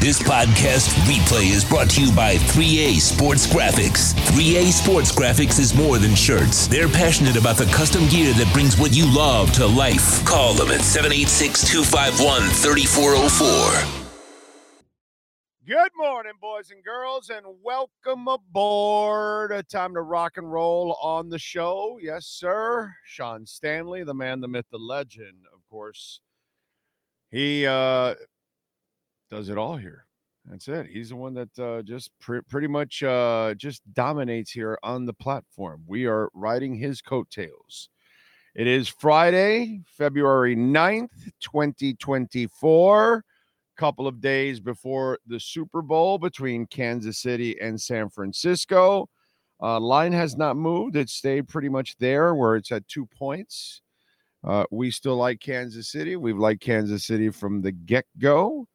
This podcast replay is brought to you by 3A Sports Graphics. 3A Sports Graphics is more than shirts. They're passionate about the custom gear that brings what you love to life. Call them at 786 251 3404. Good morning, boys and girls, and welcome aboard. A time to rock and roll on the show. Yes, sir. Sean Stanley, the man, the myth, the legend, of course. He uh, does it all here. That's it. He's the one that uh, just pr- pretty much uh, just dominates here on the platform. We are riding his coattails. It is Friday, February 9th, 2024 couple of days before the Super Bowl between Kansas City and San Francisco. Uh, line has not moved. It stayed pretty much there where it's at two points. Uh, we still like Kansas City. We've liked Kansas City from the get go.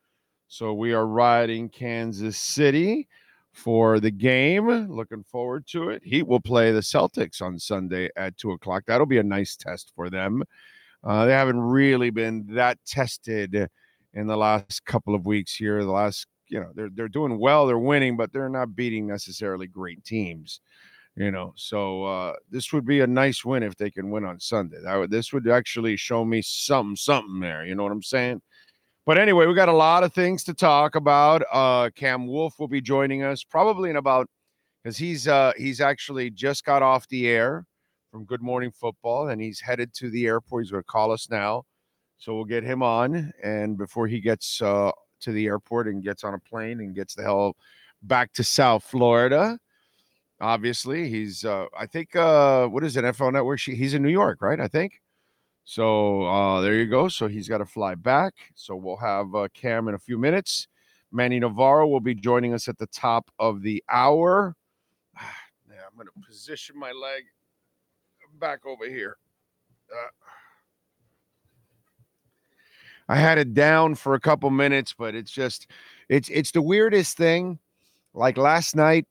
So we are riding Kansas City for the game. Looking forward to it. Heat will play the Celtics on Sunday at two o'clock. That'll be a nice test for them. Uh, they haven't really been that tested in the last couple of weeks here. The last, you know, they're they're doing well, they're winning, but they're not beating necessarily great teams. You know, so uh, this would be a nice win if they can win on Sunday. That would this would actually show me something, something there. You know what I'm saying? But anyway, we got a lot of things to talk about. Uh, Cam Wolfe will be joining us probably in about because he's uh, he's actually just got off the air from Good Morning Football and he's headed to the airport. He's going to call us now so we'll get him on, and before he gets uh, to the airport and gets on a plane and gets the hell back to South Florida, obviously he's. Uh, I think uh, what is it? NFL Network. He's in New York, right? I think. So uh, there you go. So he's got to fly back. So we'll have uh, Cam in a few minutes. Manny Navarro will be joining us at the top of the hour. Yeah, I'm going to position my leg back over here. Uh, I had it down for a couple minutes, but it's just it's it's the weirdest thing. Like last night,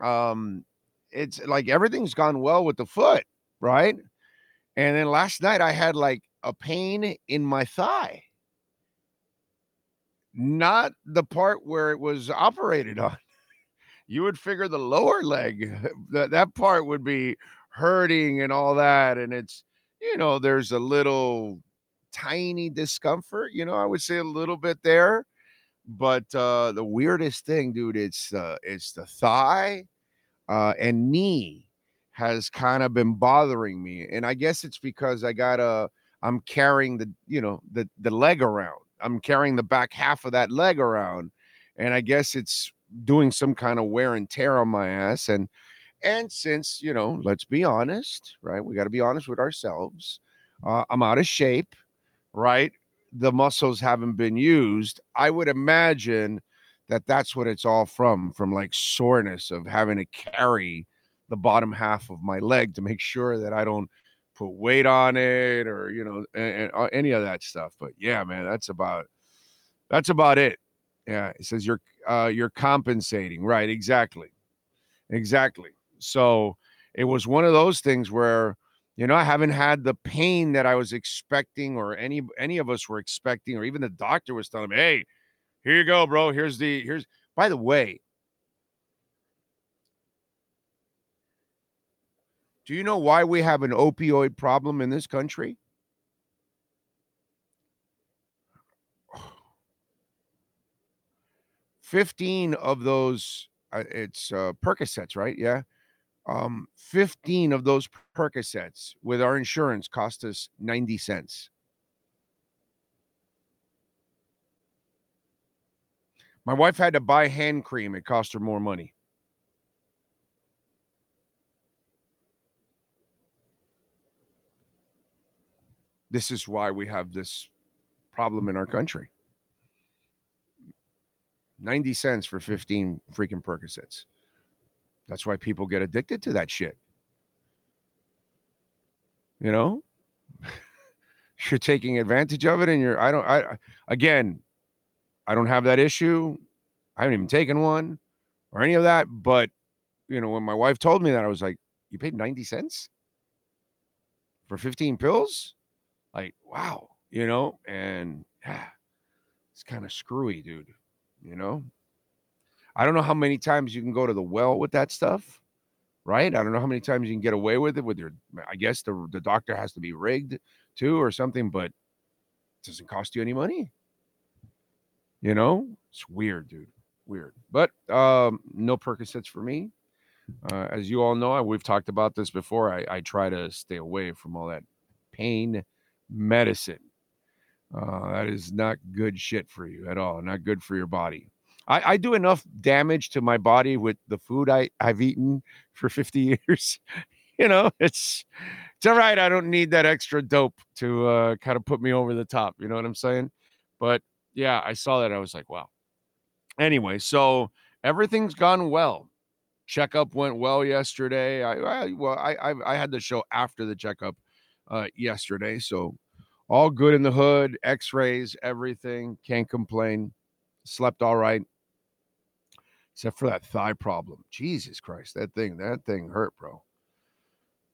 um, it's like everything's gone well with the foot, right? And then last night I had like a pain in my thigh. Not the part where it was operated on. You would figure the lower leg, that, that part would be hurting and all that. And it's, you know, there's a little tiny discomfort, you know, I would say a little bit there. But uh the weirdest thing, dude, it's uh it's the thigh uh and knee has kind of been bothering me. And I guess it's because I got a I'm carrying the, you know, the the leg around. I'm carrying the back half of that leg around. And I guess it's doing some kind of wear and tear on my ass. And and since, you know, let's be honest, right? We got to be honest with ourselves. Uh, I'm out of shape right? The muscles haven't been used. I would imagine that that's what it's all from, from like soreness of having to carry the bottom half of my leg to make sure that I don't put weight on it or you know and, and any of that stuff. But yeah, man, that's about that's about it. Yeah, it says you're uh, you're compensating, right? Exactly, exactly. So it was one of those things where you know, I haven't had the pain that I was expecting, or any any of us were expecting, or even the doctor was telling me, "Hey, here you go, bro. Here's the here's." By the way, do you know why we have an opioid problem in this country? Fifteen of those, uh, it's uh, Percocets, right? Yeah um, 15 of those Percocets with our insurance cost us 90 cents. My wife had to buy hand cream. It cost her more money. This is why we have this problem in our country. 90 cents for 15 freaking Percocets. That's why people get addicted to that shit. You know, you're taking advantage of it, and you're. I don't. I again, I don't have that issue. I haven't even taken one or any of that. But you know, when my wife told me that, I was like, "You paid ninety cents for fifteen pills?" Like, wow, you know, and yeah, it's kind of screwy, dude. You know, I don't know how many times you can go to the well with that stuff, right? I don't know how many times you can get away with it with your. I guess the the doctor has to be rigged too or something, but it doesn't cost you any money. You know, it's weird, dude. Weird. But um, no Percocets for me. Uh, as you all know, we've talked about this before. I, I try to stay away from all that pain medicine. Uh, that is not good shit for you at all. Not good for your body. I, I do enough damage to my body with the food I, I've eaten for 50 years. you know, it's it's all right. I don't need that extra dope to uh, kind of put me over the top. You know what I'm saying? But yeah, I saw that. I was like, wow. Anyway, so everything's gone well. Checkup went well yesterday. I, I well, I, I, I had the show after the checkup uh, yesterday, so all good in the hood. X-rays, everything. Can't complain. Slept all right, except for that thigh problem. Jesus Christ, that thing, that thing hurt, bro.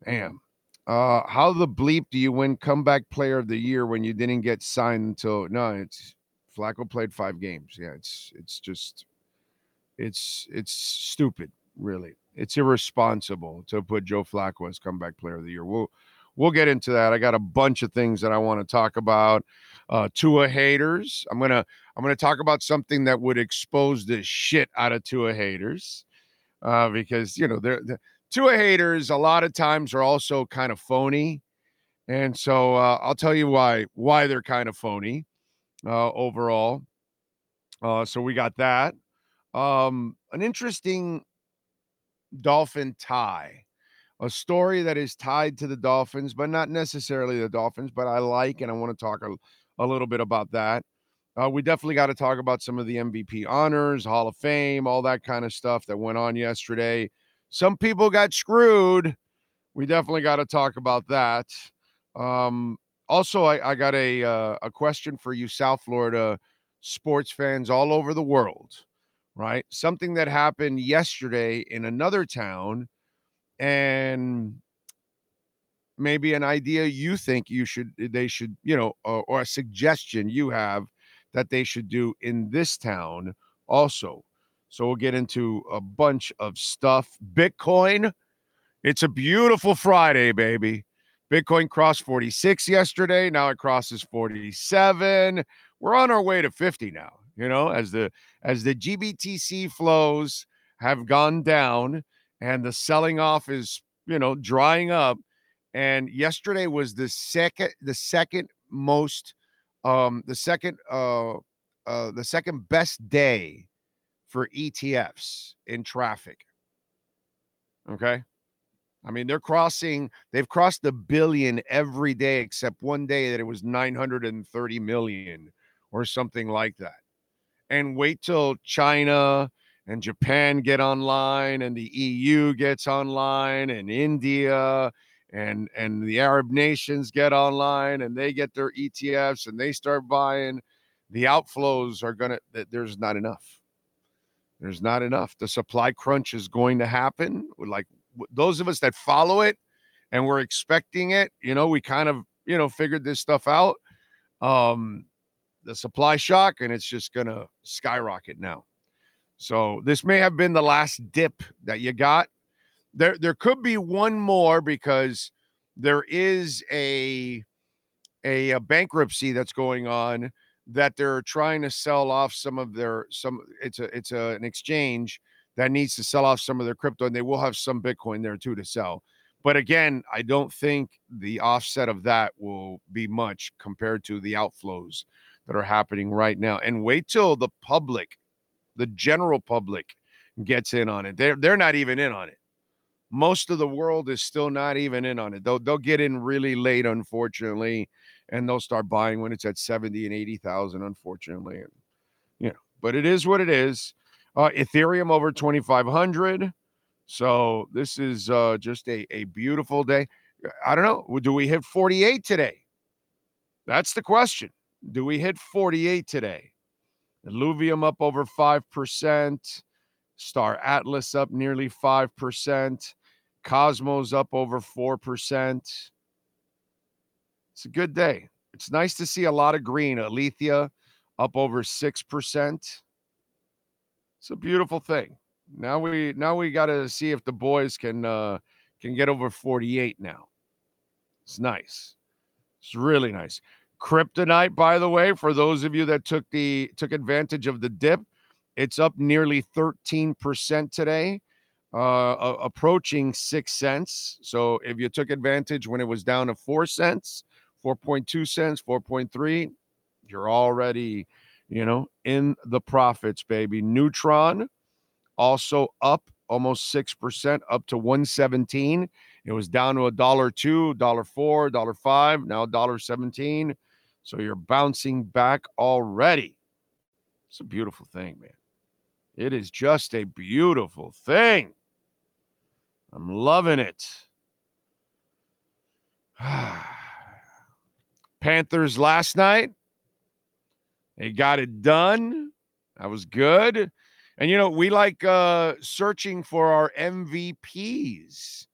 Damn. Uh, how the bleep do you win comeback player of the year when you didn't get signed until no? It's Flacco played five games. Yeah, it's it's just it's it's stupid, really. It's irresponsible to put Joe Flacco as comeback player of the year. We'll we'll get into that. I got a bunch of things that I want to talk about. Uh Tua haters. I'm gonna I'm gonna talk about something that would expose the shit out of Tua haters. Uh, because you know they're, they're Tua haters a lot of times are also kind of phony. And so uh, I'll tell you why why they're kind of phony uh, overall. Uh, so we got that. Um, an interesting Dolphin tie, a story that is tied to the Dolphins, but not necessarily the Dolphins, but I like and I want to talk a, a little bit about that. Uh, we definitely got to talk about some of the MVP honors, Hall of Fame, all that kind of stuff that went on yesterday. Some people got screwed. We definitely got to talk about that. Um, also, I, I got a uh, a question for you, South Florida sports fans all over the world. Right, something that happened yesterday in another town, and maybe an idea you think you should eh, they should you know or, or a suggestion you have that they should do in this town also. So we'll get into a bunch of stuff. Bitcoin, it's a beautiful Friday, baby. Bitcoin crossed 46 yesterday. Now it crosses 47. We're on our way to 50 now. You know, as the as the GBTC flows have gone down and the selling off is, you know, drying up. And yesterday was the second the second most um the second uh uh the second best day for ETFs in traffic. Okay. I mean, they're crossing, they've crossed the billion every day except one day that it was 930 million or something like that. And wait till China and Japan get online and the EU gets online and India and and the Arab nations get online and they get their ETFs and they start buying the outflows are going to there's not enough. There's not enough. The supply crunch is going to happen like those of us that follow it and we're expecting it, you know, we kind of, you know, figured this stuff out. Um, the supply shock, and it's just gonna skyrocket now. So this may have been the last dip that you got. There, there could be one more because there is a a, a bankruptcy that's going on that they're trying to sell off some of their some it's a it's a, an exchange that needs to sell off some of their crypto, and they will have some Bitcoin there too to sell. But again, I don't think the offset of that will be much compared to the outflows that are happening right now. And wait till the public, the general public, gets in on it. They're they're not even in on it. Most of the world is still not even in on it. They'll they'll get in really late, unfortunately, and they'll start buying when it's at 70 and 80,000, unfortunately. And you know, but it is what it is. Uh, Ethereum over 2,500. So this is uh, just a, a beautiful day. I don't know. Do we hit 48 today? That's the question. Do we hit 48 today? Illuvium up over 5%. Star Atlas up nearly 5%. Cosmos up over 4%. It's a good day. It's nice to see a lot of green. Alethea up over 6%. It's a beautiful thing. Now we now we got to see if the boys can uh can get over 48 now. It's nice. It's really nice. Kryptonite, by the way, for those of you that took the took advantage of the dip, it's up nearly 13% today, uh, approaching six cents. So if you took advantage when it was down to four cents, 4.2 cents, 4.3, you're already, you know, in the profits, baby. Neutron also up almost 6%, up to 117. It was down to a dollar two, dollar four, dollar five, now dollar 17. So you're bouncing back already. It's a beautiful thing, man. It is just a beautiful thing. I'm loving it. Panthers last night, they got it done. That was good. And you know, we like uh searching for our MVPs.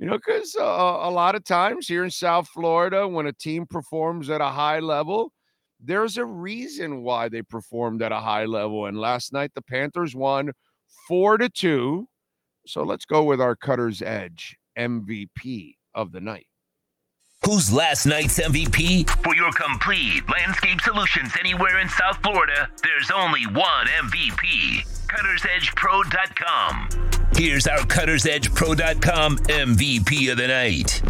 You know, because uh, a lot of times here in South Florida, when a team performs at a high level, there's a reason why they performed at a high level. And last night, the Panthers won four to two. So let's go with our Cutter's Edge MVP of the night. Who's last night's MVP? For your complete landscape solutions anywhere in South Florida, there's only one MVP CuttersEdgePro.com. Here's our CuttersEdgePro.com MVP of the night.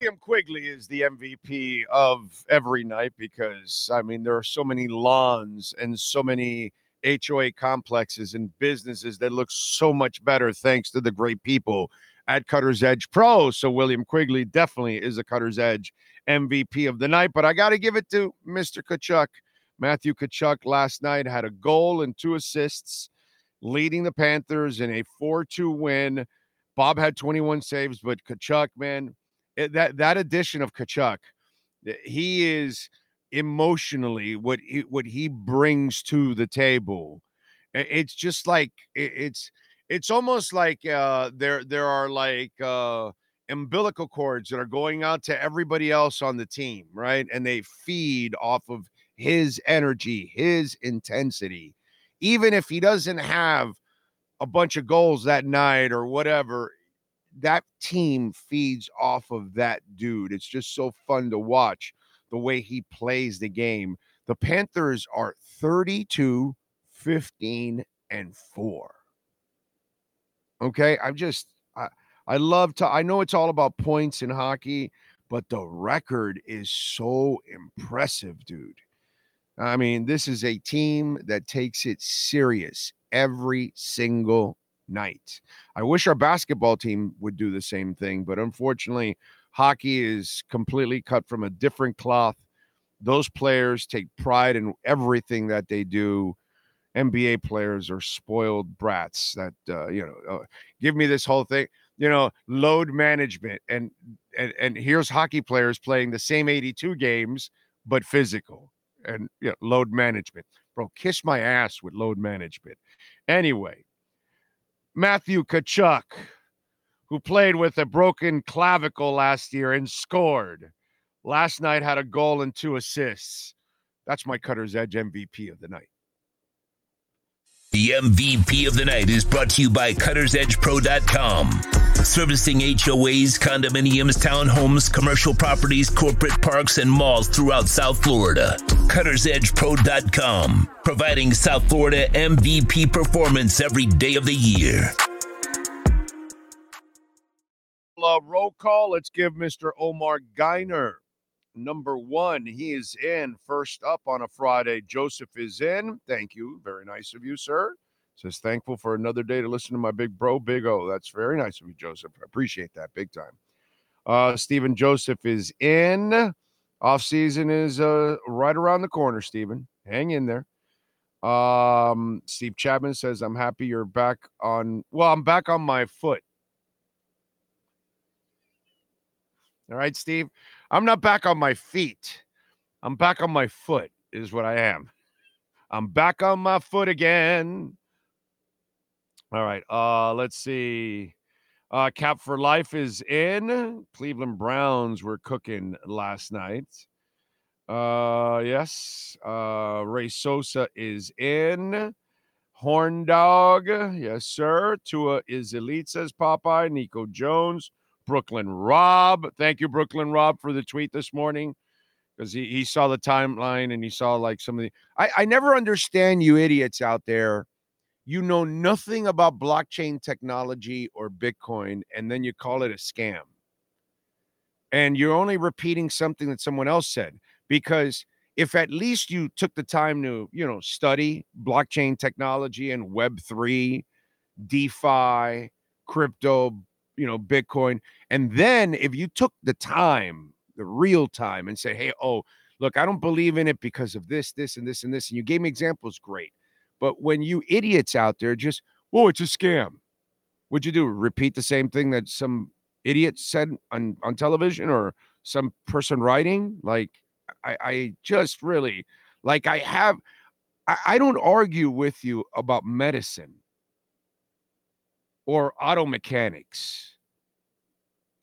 William Quigley is the MVP of every night because, I mean, there are so many lawns and so many HOA complexes and businesses that look so much better thanks to the great people at Cutter's Edge Pro. So William Quigley definitely is a Cutter's Edge MVP of the night. But I got to give it to Mr. Tkachuk. Matthew Tkachuk last night had a goal and two assists, leading the Panthers in a 4 2 win. Bob had 21 saves, but Tkachuk, man, it, that, that addition of Tkachuk, he is emotionally what he, what he brings to the table. It's just like it's it's almost like uh, there there are like uh, umbilical cords that are going out to everybody else on the team, right? And they feed off of his energy, his intensity. Even if he doesn't have a bunch of goals that night or whatever, that team feeds off of that dude. It's just so fun to watch the way he plays the game. The Panthers are 32, 15, and 4. Okay. I'm just, I, I love to, I know it's all about points in hockey, but the record is so impressive, dude. I mean, this is a team that takes it serious every single night. I wish our basketball team would do the same thing, but unfortunately, hockey is completely cut from a different cloth. Those players take pride in everything that they do. NBA players are spoiled brats that uh, you know uh, give me this whole thing you know load management and and and here's hockey players playing the same 82 games but physical and you know, load management. Bro kiss my ass with load management. Anyway Matthew Tkachuk who played with a broken clavicle last year and scored. Last night had a goal and two assists. That's my cutter's edge MVP of the night the MVP of the night is brought to you by CuttersEdgePro.com. Servicing HOAs, condominiums, townhomes, commercial properties, corporate parks, and malls throughout South Florida. CuttersEdgePro.com. Providing South Florida MVP performance every day of the year. Uh, roll call. Let's give Mr. Omar Geiner number one. He is in first up on a Friday. Joseph is in. Thank you. Very nice of you, sir. Says thankful for another day to listen to my big bro, Big O. That's very nice of you, Joseph. I appreciate that big time. Uh, Stephen Joseph is in. Off season is uh, right around the corner, Stephen. Hang in there. Um, Steve Chapman says, I'm happy you're back on. Well, I'm back on my foot. All right, Steve. I'm not back on my feet. I'm back on my foot, is what I am. I'm back on my foot again. All right. Uh, let's see. Uh, Cap for Life is in. Cleveland Browns were cooking last night. Uh, yes. Uh, Ray Sosa is in. Horn Dog, yes, sir. Tua is elite, says Popeye. Nico Jones, Brooklyn Rob. Thank you, Brooklyn Rob, for the tweet this morning because he, he saw the timeline and he saw like some of the. I, I never understand you idiots out there. You know nothing about blockchain technology or Bitcoin, and then you call it a scam. And you're only repeating something that someone else said because if at least you took the time to, you know, study blockchain technology and Web3, DeFi, crypto, you know, Bitcoin, and then if you took the time, the real time, and say, hey, oh, look, I don't believe in it because of this, this, and this, and this, and you gave me examples, great. But when you idiots out there just, oh, it's a scam, what'd you do? Repeat the same thing that some idiot said on, on television or some person writing? Like, I, I just really like I have I, I don't argue with you about medicine or auto mechanics.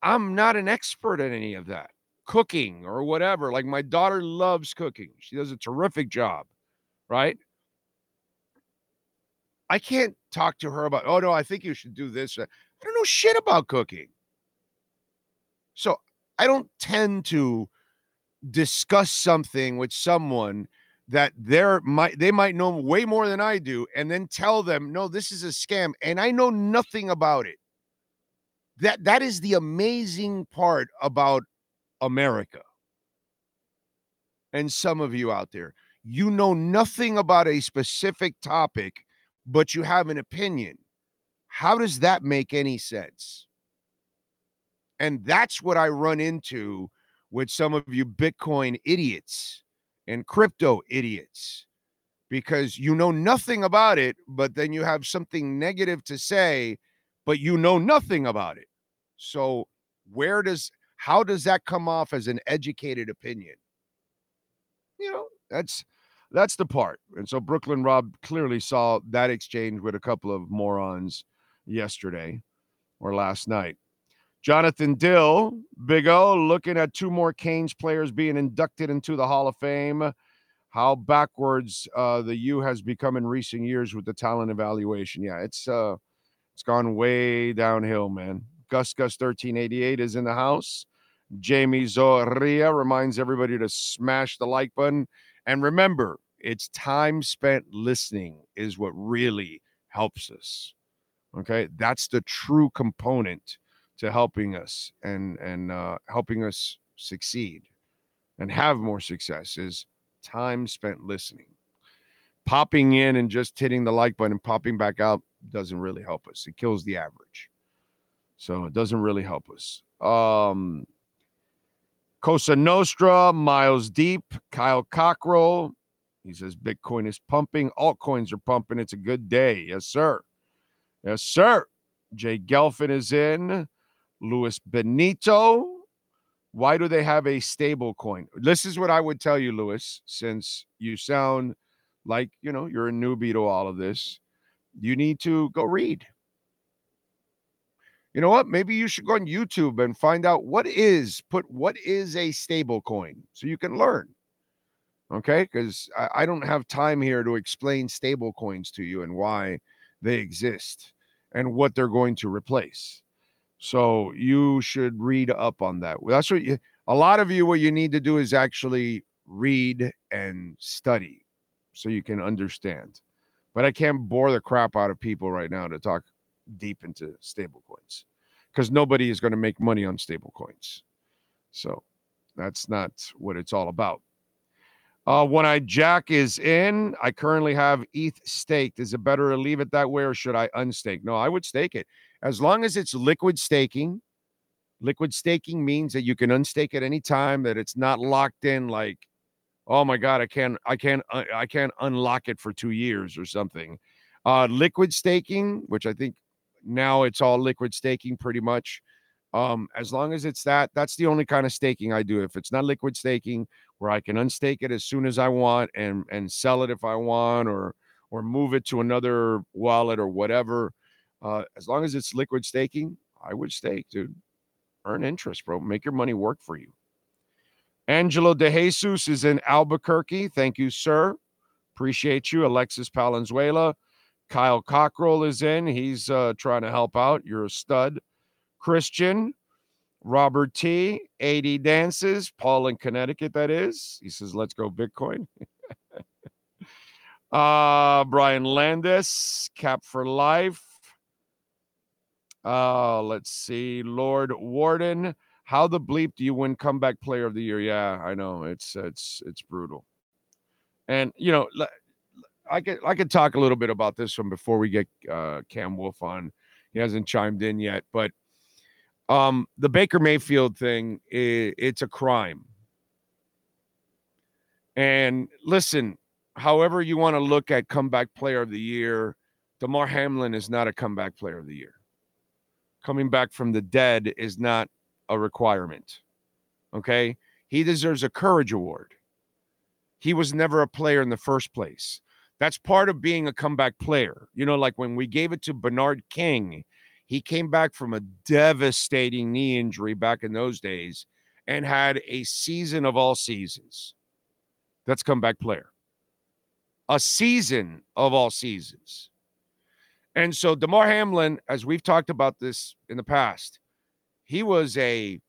I'm not an expert at any of that. Cooking or whatever. Like my daughter loves cooking. She does a terrific job, right? I can't talk to her about, oh no, I think you should do this. I don't know shit about cooking. So I don't tend to discuss something with someone that they're might they might know way more than I do and then tell them no this is a scam and I know nothing about it. That that is the amazing part about America. And some of you out there you know nothing about a specific topic but you have an opinion. How does that make any sense? And that's what I run into with some of you Bitcoin idiots and crypto idiots because you know nothing about it, but then you have something negative to say, but you know nothing about it. So, where does how does that come off as an educated opinion? You know, that's that's the part. And so Brooklyn Rob clearly saw that exchange with a couple of morons yesterday or last night. Jonathan Dill, Big O, looking at two more Canes players being inducted into the Hall of Fame. How backwards uh, the U has become in recent years with the talent evaluation. Yeah, it's uh, it's gone way downhill, man. Gus Gus 1388 is in the house. Jamie Zoria reminds everybody to smash the like button. And remember, it's time spent listening is what really helps us. Okay. That's the true component to helping us and and uh, helping us succeed and have more success is time spent listening. Popping in and just hitting the like button and popping back out doesn't really help us. It kills the average. So it doesn't really help us. Um, Cosa Nostra, Miles Deep, Kyle Cockrell. He says Bitcoin is pumping. Altcoins are pumping. It's a good day. Yes, sir. Yes, sir. Jay Gelfin is in. Luis Benito. Why do they have a stable coin? This is what I would tell you, Luis, since you sound like, you know, you're a newbie to all of this. You need to go read. You know what? Maybe you should go on YouTube and find out what is put what is a stable coin so you can learn. Okay, because I, I don't have time here to explain stable coins to you and why they exist and what they're going to replace. So you should read up on that. That's what you, a lot of you, what you need to do is actually read and study so you can understand. But I can't bore the crap out of people right now to talk deep into stable coins because nobody is going to make money on stable coins. So that's not what it's all about. Uh, when I Jack is in, I currently have ETH staked. Is it better to leave it that way or should I unstake? No, I would stake it as long as it's liquid staking. Liquid staking means that you can unstake at any time, that it's not locked in like, oh my God, I can't, I can't, uh, I can't unlock it for two years or something. Uh, liquid staking, which I think now it's all liquid staking pretty much. Um, as long as it's that, that's the only kind of staking I do. If it's not liquid staking, where I can unstake it as soon as I want and and sell it if I want, or or move it to another wallet or whatever, uh, as long as it's liquid staking, I would stake, dude. Earn interest, bro. Make your money work for you. Angelo De Jesus is in Albuquerque. Thank you, sir. Appreciate you. Alexis Palenzuela. Kyle Cockrell is in. He's uh, trying to help out. You're a stud. Christian, Robert T, 80 dances. Paul in Connecticut, that is. He says, let's go Bitcoin. uh, Brian Landis, Cap for Life. Uh, let's see. Lord Warden. How the bleep do you win comeback player of the year? Yeah, I know. It's it's it's brutal. And you know, I could I could talk a little bit about this one before we get uh, Cam Wolfe on. He hasn't chimed in yet, but um, the Baker Mayfield thing, it, it's a crime. And listen, however you want to look at comeback player of the year, Damar Hamlin is not a comeback player of the year. Coming back from the dead is not a requirement. Okay. He deserves a courage award. He was never a player in the first place. That's part of being a comeback player. You know, like when we gave it to Bernard King, he came back from a devastating knee injury back in those days and had a season of all seasons. That's comeback player. A season of all seasons. And so Damar Hamlin, as we've talked about this in the past, he was a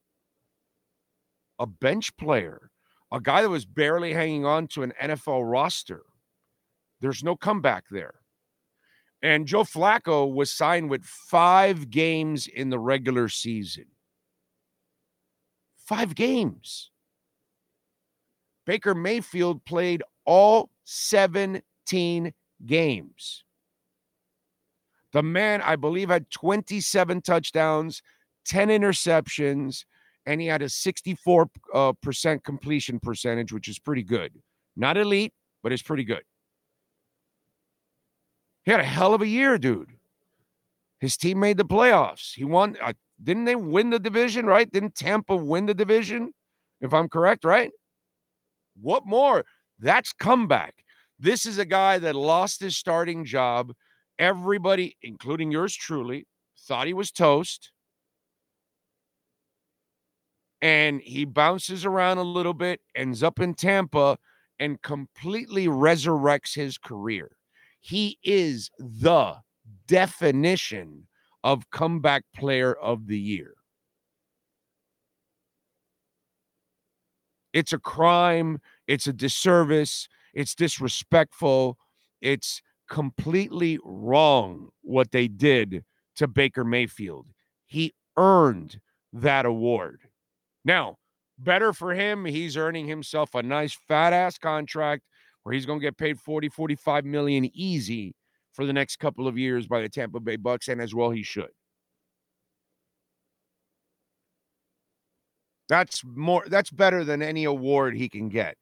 a bench player, a guy that was barely hanging on to an NFL roster. There's no comeback there. And Joe Flacco was signed with five games in the regular season. Five games. Baker Mayfield played all 17 games. The man, I believe, had 27 touchdowns, 10 interceptions, and he had a 64 uh, percent completion percentage, which is pretty good. Not elite, but it's pretty good. He had a hell of a year, dude. His team made the playoffs. He won. Uh, didn't they win the division, right? Didn't Tampa win the division? If I'm correct, right? What more? That's comeback. This is a guy that lost his starting job. Everybody, including yours truly, thought he was toast and he bounces around a little bit, ends up in Tampa, and completely resurrects his career. He is the definition of comeback player of the year. It's a crime, it's a disservice, it's disrespectful, it's completely wrong what they did to Baker Mayfield. He earned that award. Now, better for him. He's earning himself a nice fat ass contract where he's going to get paid 40, 45 million easy for the next couple of years by the Tampa Bay Bucks, and as well he should. That's more that's better than any award he can get.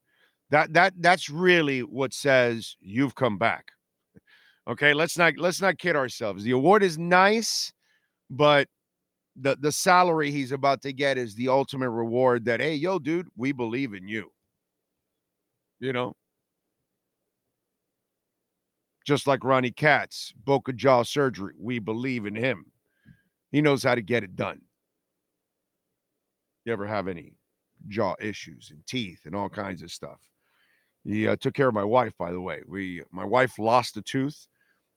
That that that's really what says you've come back. Okay, let's not let's not kid ourselves. The award is nice, but the the salary he's about to get is the ultimate reward that hey yo dude we believe in you. You know? Just like ronnie katz boca jaw surgery we believe in him. He knows how to get it done. You ever have any jaw issues and teeth and all kinds of stuff? He uh, took care of my wife by the way. We my wife lost a tooth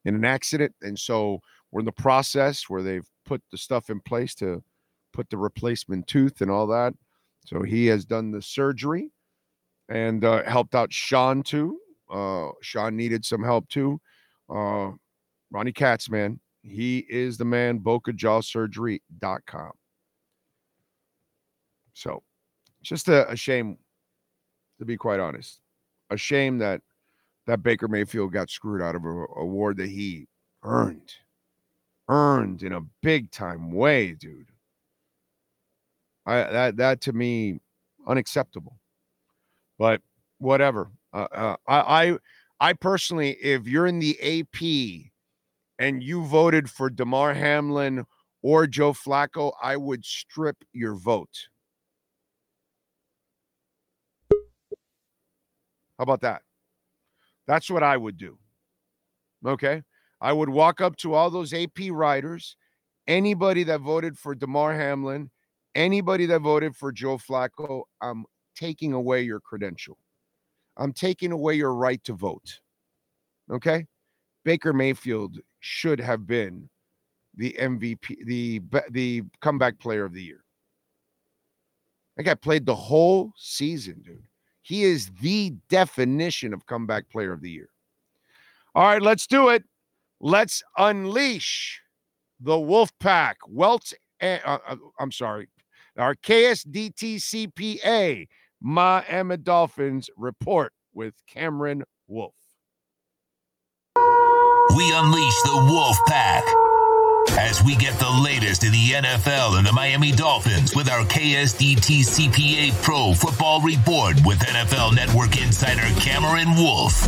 in an accident and so we're in the process where they've put the stuff in place to put the replacement tooth and all that. So he has done the surgery and uh, helped out Sean too. Uh, Sean needed some help too. Uh, Ronnie Katz, man, he is the man, bocajawsurgery.com. So just a, a shame, to be quite honest. A shame that that Baker Mayfield got screwed out of an award that he earned earned in a big time way, dude. I that that to me unacceptable. But whatever. Uh, uh, I I I personally, if you're in the AP and you voted for Damar Hamlin or Joe Flacco, I would strip your vote. How about that? That's what I would do. Okay. I would walk up to all those AP writers, anybody that voted for Damar Hamlin, anybody that voted for Joe Flacco, I'm taking away your credential. I'm taking away your right to vote. Okay? Baker Mayfield should have been the MVP, the the comeback player of the year. That guy played the whole season, dude. He is the definition of comeback player of the year. All right, let's do it. Let's unleash the Wolf Pack. Welts, uh, uh, I'm sorry, our KSDT CPA Miami Dolphins report with Cameron Wolfe. We unleash the Wolf Pack as we get the latest in the NFL and the Miami Dolphins with our KSDT CPA Pro Football Report with NFL Network insider Cameron Wolfe.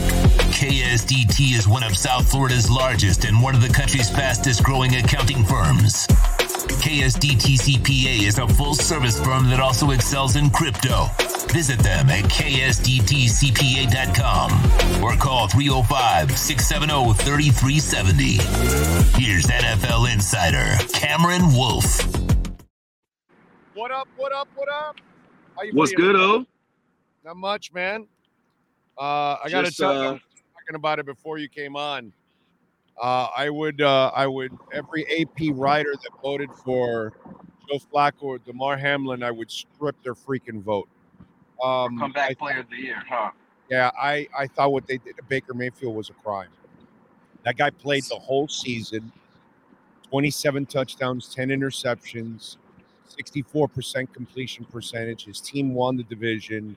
KSDT is one of South Florida's largest and one of the country's fastest growing accounting firms. KSDT CPA is a full service firm that also excels in crypto. Visit them at ksdtcpa.com or call 305 670 3370. Here's NFL Insider Cameron Wolfe. What up? What up? What up? How you What's good, O? Not much, man. Uh, I got to tell uh, you, I was talking about it before you came on. Uh, I would, uh, I would, every AP writer that voted for Joe Flacco or Damar Hamlin, I would strip their freaking vote. Um, comeback I, player of the year, huh? Yeah, I, I thought what they did to Baker Mayfield was a crime. That guy played the whole season, 27 touchdowns, 10 interceptions, 64% completion percentage. His team won the division,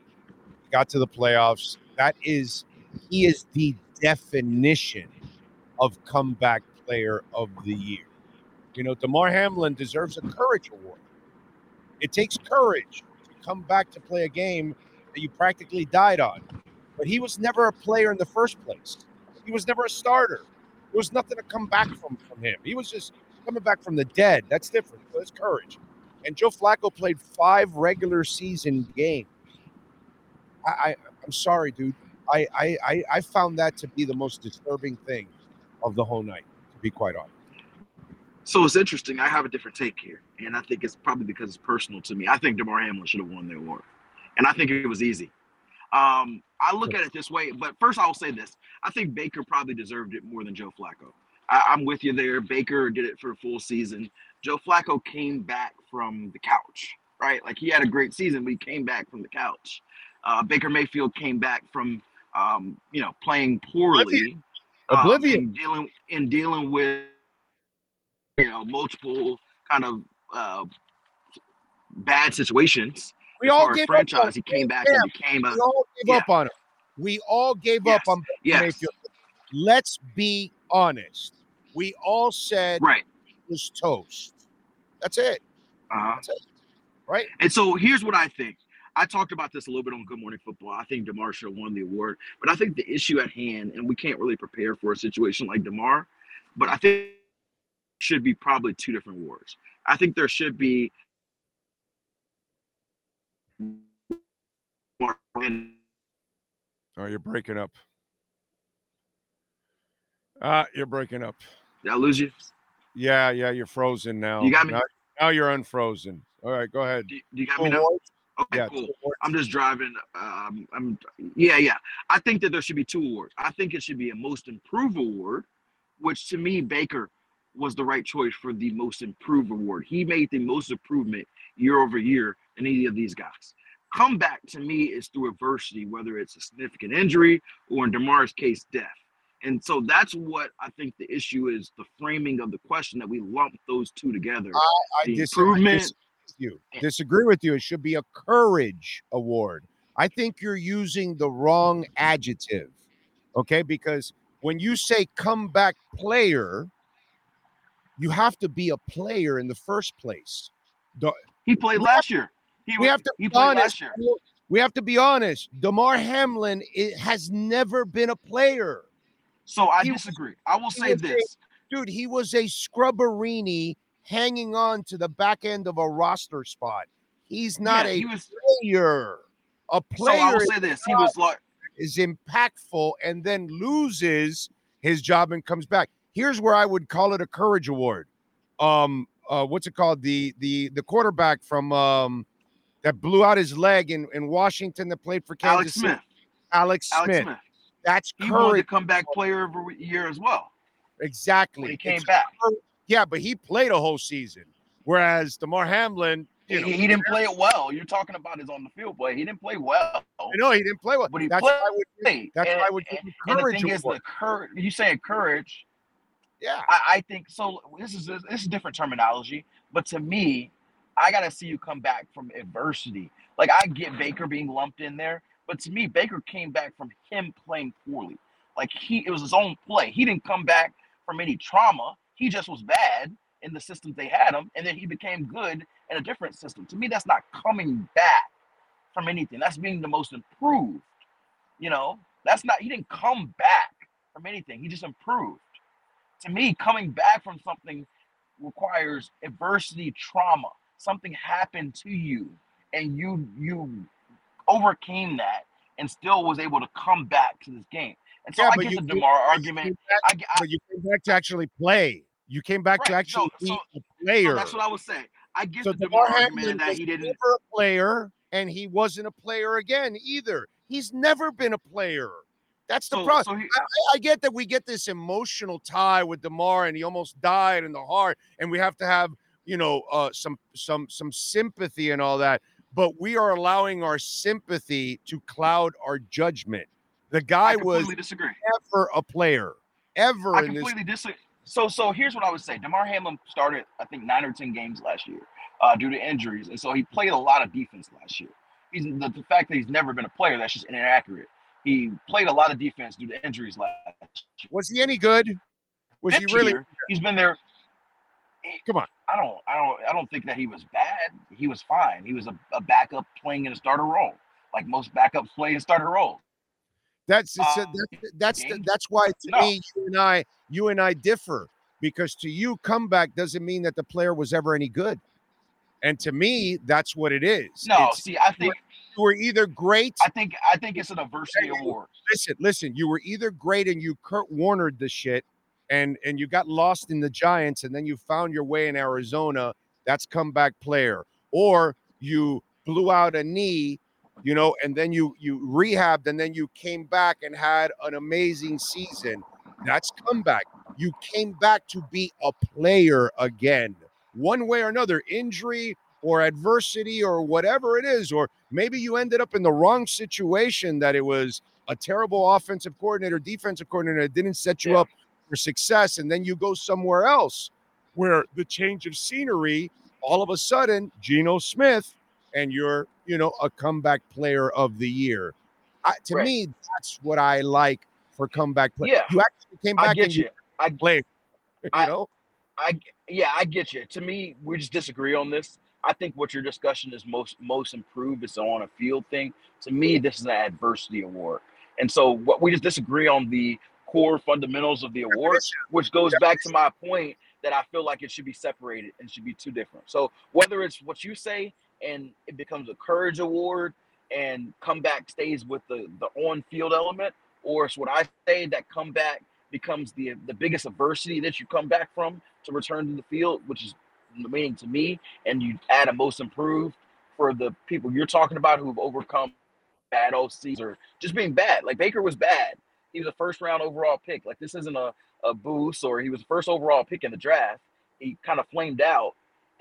got to the playoffs. That is, he is the definition of comeback player of the year. You know, Damar Hamlin deserves a courage award. It takes courage to come back to play a game that you practically died on. But he was never a player in the first place. He was never a starter. There was nothing to come back from from him. He was just coming back from the dead. That's different. That's courage. And Joe Flacco played five regular season games. I, I I'm sorry, dude. I, I I found that to be the most disturbing thing of the whole night, to be quite honest. So it's interesting. I have a different take here, and I think it's probably because it's personal to me. I think Damar Hamlin should have won the award, and I think it was easy. Um, I look at it this way, but first I'll say this: I think Baker probably deserved it more than Joe Flacco. I, I'm with you there. Baker did it for a full season. Joe Flacco came back from the couch, right? Like he had a great season, but he came back from the couch. Uh, Baker Mayfield came back from, um, you know, playing poorly, Oblivion, um, dealing in dealing with you know multiple kind of uh, bad situations. We all gave franchise. Up he came back yeah, and became a. We all gave yeah. up on him. We all gave yes. up on yes. Mayfield. Let's be honest. We all said right was toast. That's it. Uh-huh. That's it. Right. And so here's what I think. I talked about this a little bit on Good Morning Football. I think Damar should have won the award, but I think the issue at hand, and we can't really prepare for a situation like Damar, but I think should be probably two different awards. I think there should be Oh, you're breaking up. Ah, uh, you're breaking up. Did I lose you? Yeah, yeah, you're frozen now. You got me. Now, now you're unfrozen. All right, go ahead. Do, do you got me now? Okay, yeah, cool. I'm just driving. Um, I'm yeah, yeah. I think that there should be two awards. I think it should be a most improved award, which to me Baker was the right choice for the most improved award. He made the most improvement year over year than any of these guys. Comeback to me is through adversity, whether it's a significant injury or in Damar's case, death. And so that's what I think the issue is the framing of the question that we lump those two together. I, I the improvement. Disagree with you. disagree with you. It should be a courage award. I think you're using the wrong adjective. Okay. Because when you say comeback player, you have to be a player in the first place. The, he played last year. He, we have to he be honest. We have to be honest. Damar Hamlin it has never been a player. So I he disagree. Was, I will say this. A, dude, he was a scrubberini hanging on to the back end of a roster spot. He's not yeah, a he was, player. A player. So I will say this. He was like is impactful and then loses his job and comes back here's where I would call it a courage award. Um, uh, what's it called? The the the quarterback from um, that blew out his leg in, in Washington that played for Kansas Alex City. Smith. Alex Smith. Alex Smith. That's He won the courage. comeback player of the year as well. Exactly. When he came It's back. courage. Yeah, but he played a whole season. Whereas Damar Hamlin, He, you know, he didn't play it well. You're talking about his on the field play. He didn't play well. I know he didn't play well. But he that's played. why I would that's and, why I would give him and the thing is, the courage. You saying courage? yeah. I, I think so. This is this is different terminology, but to me, I gotta see you come back from adversity. Like I get Baker being lumped in there, but to me, Baker came back from him playing poorly. Like he, it was his own play. He didn't come back from any trauma. He just was bad in the systems they had him, and then he became good in a different system. To me, that's not coming back from anything. That's being the most improved. You know, that's not. He didn't come back from anything. He just improved to me, coming back from something requires adversity, trauma. Something happened to you, and you you overcame that, and still was able to come back to this game. And so Yeah, I get the Damar argument. back- I, I, but you came back to actually play. You came back to actually no, be so- a so player. that's what I was saying. I get So the Damar Damar argument Hamlin that was he didn't. never a player, and he wasn't a player again either. He's never been a player. That's the So, problem. so he, I, I get that we get this emotional tie with Damar, and he almost died in the heart, and we have to have you know uh, some some some sympathy and all that. But we are allowing our sympathy to cloud our judgment. The guy was disagree. never a player, ever I in this. completely disagree. So, so here's what I would say: Damar Hamlin started, I think, nine or ten games last year uh, due to injuries, and so he played a lot of defense last year. He's the, the fact that he's never been a player that's just inaccurate. He played a lot of defense due to injuries last year. Was he any good? Was he really? year, he's been there. Come on. I don't, I don't, I don't think that he was bad. He was fine. He was a, a backup playing in a starter role, like most backups play in starter roles. That's Um, that's that's that's why to No. me you and I you and I differ because to you comeback doesn't mean that the player was ever any good, and to me that's what it is. No, It's- see, I think, you were either great. I think, I think it's an adversity award. listen, listen, you were either great and you Kurt Warnered the shit, and and you got lost in the Giants, and then you found your way in Arizona. That's comeback player, or you blew out a knee, you know, and then you you rehabbed, and then you came back and had an amazing season. That's comeback. You came back to be a player again, one way or another, injury or adversity or whatever it is, or maybe you ended up in the wrong situation that it was a terrible offensive coordinator, defensive coordinator that didn't set you Yeah. up for success, and then you go somewhere else where the change of scenery, all of a sudden, Geno Smith, and you're, you know, a comeback player of the year. I, to Right. me, that's what I like for comeback play. Yeah. You actually came back I get and you. I played. You I- know, I yeah, I get you. To me, we just disagree on this. I think what your discussion is most most improved is on a field thing. To me, this is an adversity award, and so what we just disagree on the core fundamentals of the award, which goes back to my point that I feel like it should be separated and should be two different. So whether it's what you say and it becomes a courage award and comeback stays with the the on field element, or it's what I say that comeback becomes the the biggest adversity that you come back from to return to the field, which is the meaning to me, and you add a most improved for the people you're talking about who've overcome bad OCs or just being bad. Like Baker was bad. He was a first round overall pick. Like this isn't a, a boost or he was the first overall pick in the draft. He kind of flamed out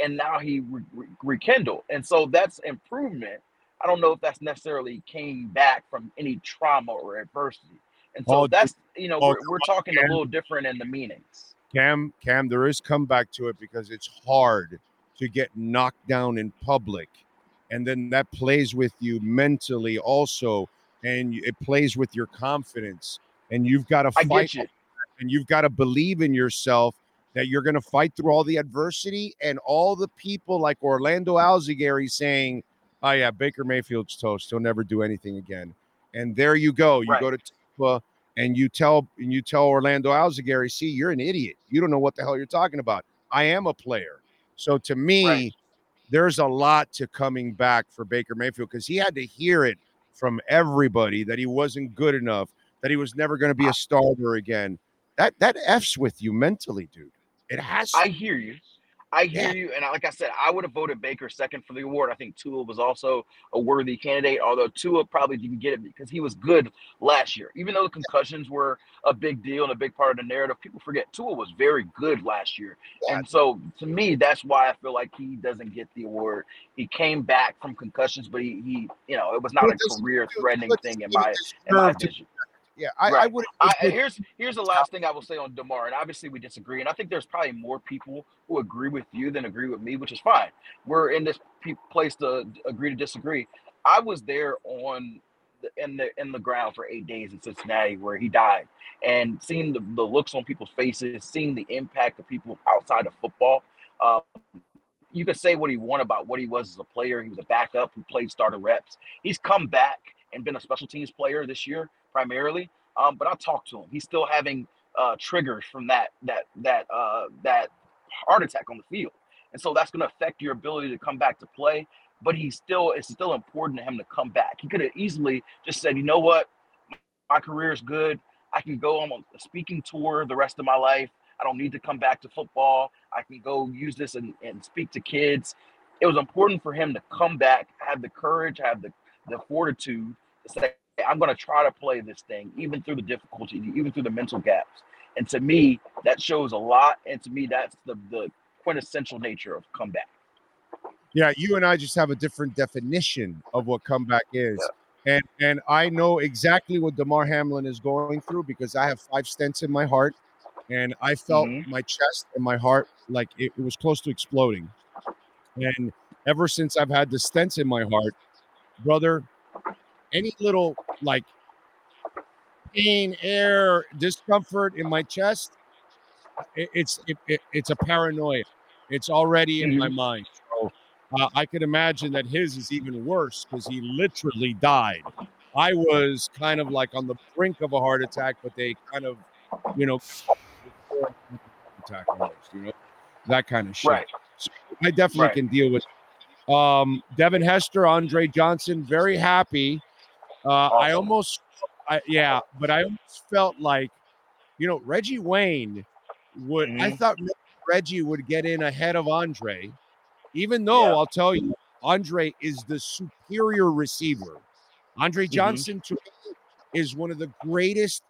and now he re- re- rekindled. And so that's improvement. I don't know if that's necessarily came back from any trauma or adversity. And so Oh, that's, you know, oh, we're, we're talking a little different in the meanings. Cam, Cam, there is comeback to it because it's hard to get knocked down in public. And then that plays with you mentally also. And it plays with your confidence. And you've got to fight you. and you've got to believe in yourself that you're going to fight through all the adversity and all the people like Orlando Alzugaray saying, "Oh yeah, Baker Mayfield's toast. He'll never do anything again." And there you go. You Right. go to Tampa and you tell and you tell Orlando Alzugaray, "See, you're an idiot. You don't know what the hell you're talking about. I am a player." So to me, Right. there's a lot to coming back for Baker Mayfield because he had to hear it from everybody that he wasn't good enough, that he was never going to be a starter again. That that f's with you mentally, dude. It has. I hear you. I hear yeah. you, and like I said, I would have voted Baker second for the award. I think Tua was also a worthy candidate, although Tua probably didn't get it because he was good last year. Even though the concussions were a big deal and a big part of the narrative, people forget Tua was very good last year, yeah. and so to me, that's why I feel like he doesn't get the award. He came back from concussions, but he, he you know, it was not a career-threatening thing in my in my vision. Yeah, I, right. I would. here's here's the last thing I will say on Damar, and obviously we disagree, and I think there's probably more people who agree with you than agree with me, which is fine. We're in this place to agree to disagree. I was there on the, in the in the ground for eight days in Cincinnati where he died, and seeing the, the looks on people's faces, seeing the impact of people outside of football. Uh, you can say what he want about what he was as a player. He was a backup who played starter reps. He's come back and been a special teams player this year primarily. Um, but I talked to him. He's still having uh, triggers from that that that uh, that heart attack on the field, and so that's going to affect your ability to come back to play. But he's still it's still important to him to come back. He could have easily just said, you know what, my career is good. I can go on a speaking tour the rest of my life. I don't need to come back to football. I can go use this and, and speak to kids. It was important for him to come back, have the courage, have the, the fortitude to say, I'm going to try to play this thing, even through the difficulty, even through the mental gaps. And to me, that shows a lot. And to me, that's the, the quintessential nature of comeback. Yeah, you and I just have a different definition of what comeback is. Yeah. And and I know exactly what Damar Hamlin is going through because I have five stents in my heart and I felt mm-hmm. my chest and my heart like it, it was close to exploding. And ever since I've had the stents in my heart, brother, any little like pain, air, discomfort in my chest, it, it's it, it, it's a paranoia. It's already in mm-hmm. my mind. So uh, I could imagine that his is even worse because he literally died. I was kind of like on the brink of a heart attack, but they kind of, you know, attack almost, you know, that kind of shit. Right. So I definitely right. can deal with. Um, Devin Hester, Andre Johnson, very happy uh, awesome. I almost, I, yeah, but I almost felt like, you know, Reggie Wayne would. Mm-hmm. I thought Reggie would get in ahead of Andre, even though yeah. I'll tell you, Andre is the superior receiver. Andre mm-hmm. Johnson mm-hmm. is one of the greatest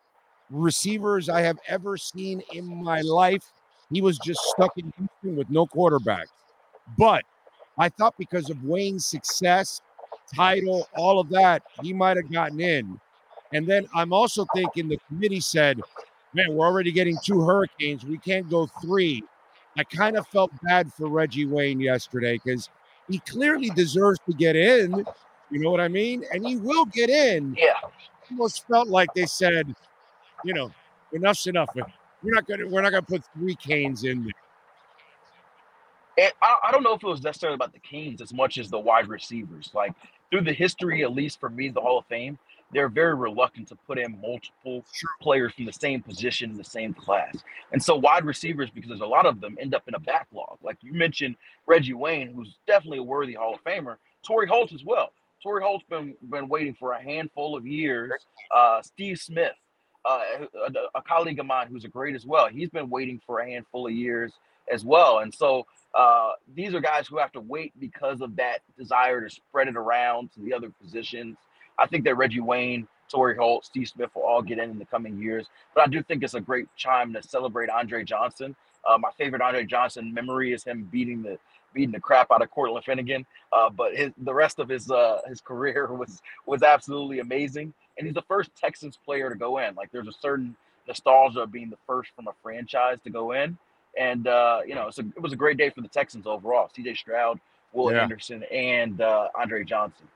receivers I have ever seen in my life. He was just stuck in Houston with no quarterback. But I thought because of Wayne's success title, all of that, he might have gotten in. And then I'm also thinking the committee said, man, we're already getting two hurricanes. We can't go three. I kind of felt bad for Reggie Wayne yesterday because he clearly deserves to get in. You know what I mean? And he will get in. Yeah. Almost felt like they said, you know, enough's enough. We're not gonna we're not gonna put three canes in there. And I, I don't know if it was necessarily about the canes as much as the wide receivers. Like through the history, at least for me, the Hall of Fame, they're very reluctant to put in multiple players from the same position in the same class. And so wide receivers, because there's a lot of them, end up in a backlog. Like you mentioned, Reggie Wayne, who's definitely a worthy Hall of Famer, Torry Holt as well. Torry Holt's been been waiting for a handful of years. Uh, Steve Smith, uh, a, a, colleague of mine who's a great as well, he's been waiting for a handful of years as well. And so uh, these are guys who have to wait because of that desire to spread it around to the other positions. I think that Reggie Wayne, Torry Holt, Steve Smith will all get in in the coming years. But I do think it's a great time to celebrate Andre Johnson. Uh, my favorite Andre Johnson memory is him beating the beating the crap out of Cortland Finnegan. Uh, but his the rest of his uh, his career was was absolutely amazing. And he's the first Texans player to go in. Like there's a certain nostalgia of being the first from a franchise to go in. And uh, you know, a, it was a great day for the Texans overall. C.J. Stroud, Will yeah. Anderson, and uh, Andre Johnson.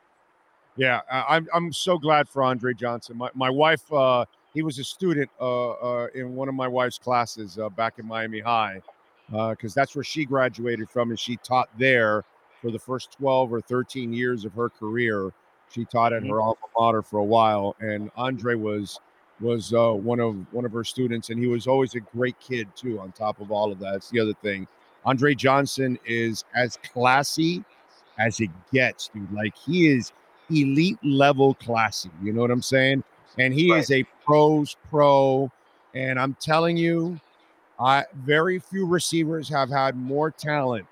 Yeah, I'm I'm so glad for Andre Johnson. My my wife, uh, he was a student uh, uh, in one of my wife's classes uh, back in Miami High, because uh, that's where she graduated from, and she taught there for the first 12 or 13 years of her career. She taught at mm-hmm. her alma mater for a while, and Andre was was uh, one of one of her students, and he was always a great kid too. On top of all of that, it's the other thing. Andre Johnson is as classy as it gets, dude. Like he is elite level classy. You know what I'm saying? And he right. is a pros pro. And I'm telling you, I very few receivers have had more talent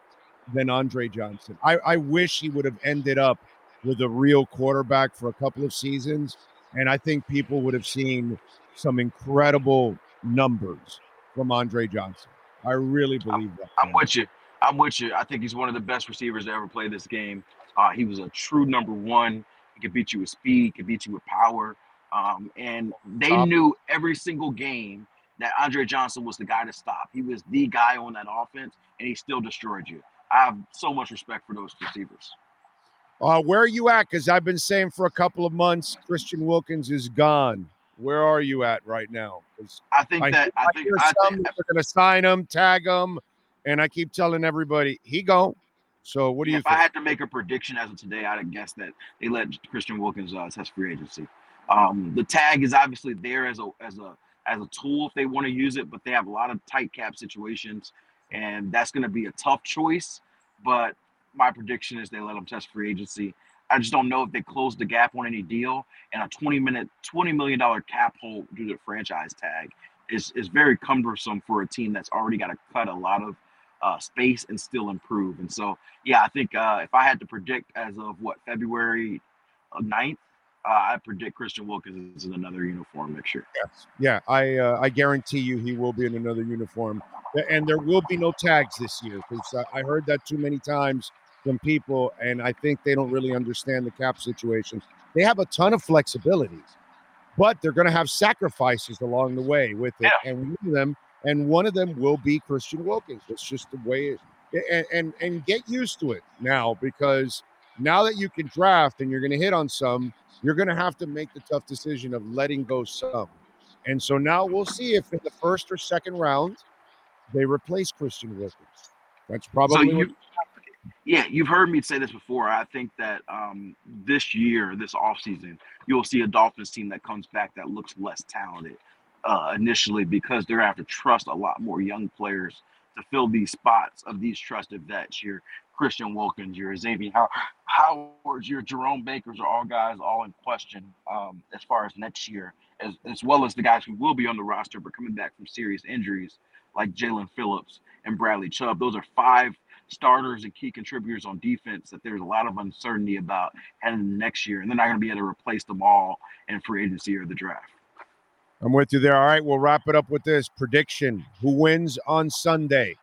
than Andre Johnson. I, I wish he would have ended up with a real quarterback for a couple of seasons, and I think people would have seen some incredible numbers from Andre Johnson. I really believe that. I'm with you. I'm with you. I think he's one of the best receivers to ever play this game. Uh, he was a true number one. He could beat you with speed, he could beat you with power. Um, and they um, knew every single game that Andre Johnson was the guy to stop. He was the guy on that offense, and he still destroyed you. I have so much respect for those receivers. Uh, where are you at? Because I've been saying for a couple of months, Christian Wilkins is gone. Where are you at right now? I think I, that I, I think, I think they're going to sign him, tag him, and I keep telling everybody he gone. So what do you? If think? I had to make a prediction as of today, I'd have guessed that they let Christian Wilkins uh, test free agency. Um, the tag is obviously there as a as a as a tool if they want to use it, but they have a lot of tight cap situations, and that's going to be a tough choice. But my prediction is they let him test free agency. I just don't know if they close the gap on any deal, and a twenty minute, twenty million dollar cap hole due to the franchise tag is is very cumbersome for a team that's already got to cut a lot of uh, space and still improve. And so, yeah, I think uh, if I had to predict as of what February 9th, uh, I predict Christian Wilkins is in another uniform next year. Yes. Yeah, I uh, I guarantee you he will be in another uniform, and there will be no tags this year because uh, I heard that too many times from people, and I think they don't really understand the cap situation. They have a ton of flexibilities, but they're going to have sacrifices along the way with it, yeah. and one of them and one of them will be Christian Wilkins. It's just the way it and, and and get used to it now because now that you can draft and you're going to hit on some, you're going to have to make the tough decision of letting go some. And so now we'll see if in the first or second round they replace Christian Wilkins. That's probably so you, yeah, you've heard me say this before. I think that um, this year, this offseason, you'll see a Dolphins team that comes back that looks less talented uh, initially because they're have to trust a lot more young players to fill these spots of these trusted vets. Your Christian Wilkins, your Xavier How- Howard, your Jerome Bakers are all guys all in question um, as far as next year, as, as well as the guys who will be on the roster but coming back from serious injuries like Jaelan Phillips and Bradley Chubb. Those are five starters and key contributors on defense that there's a lot of uncertainty about heading next year, and they're not going to be able to replace them all in free agency or the draft. I'm with you there. All right, we'll wrap it up with this prediction. Who wins on Sunday?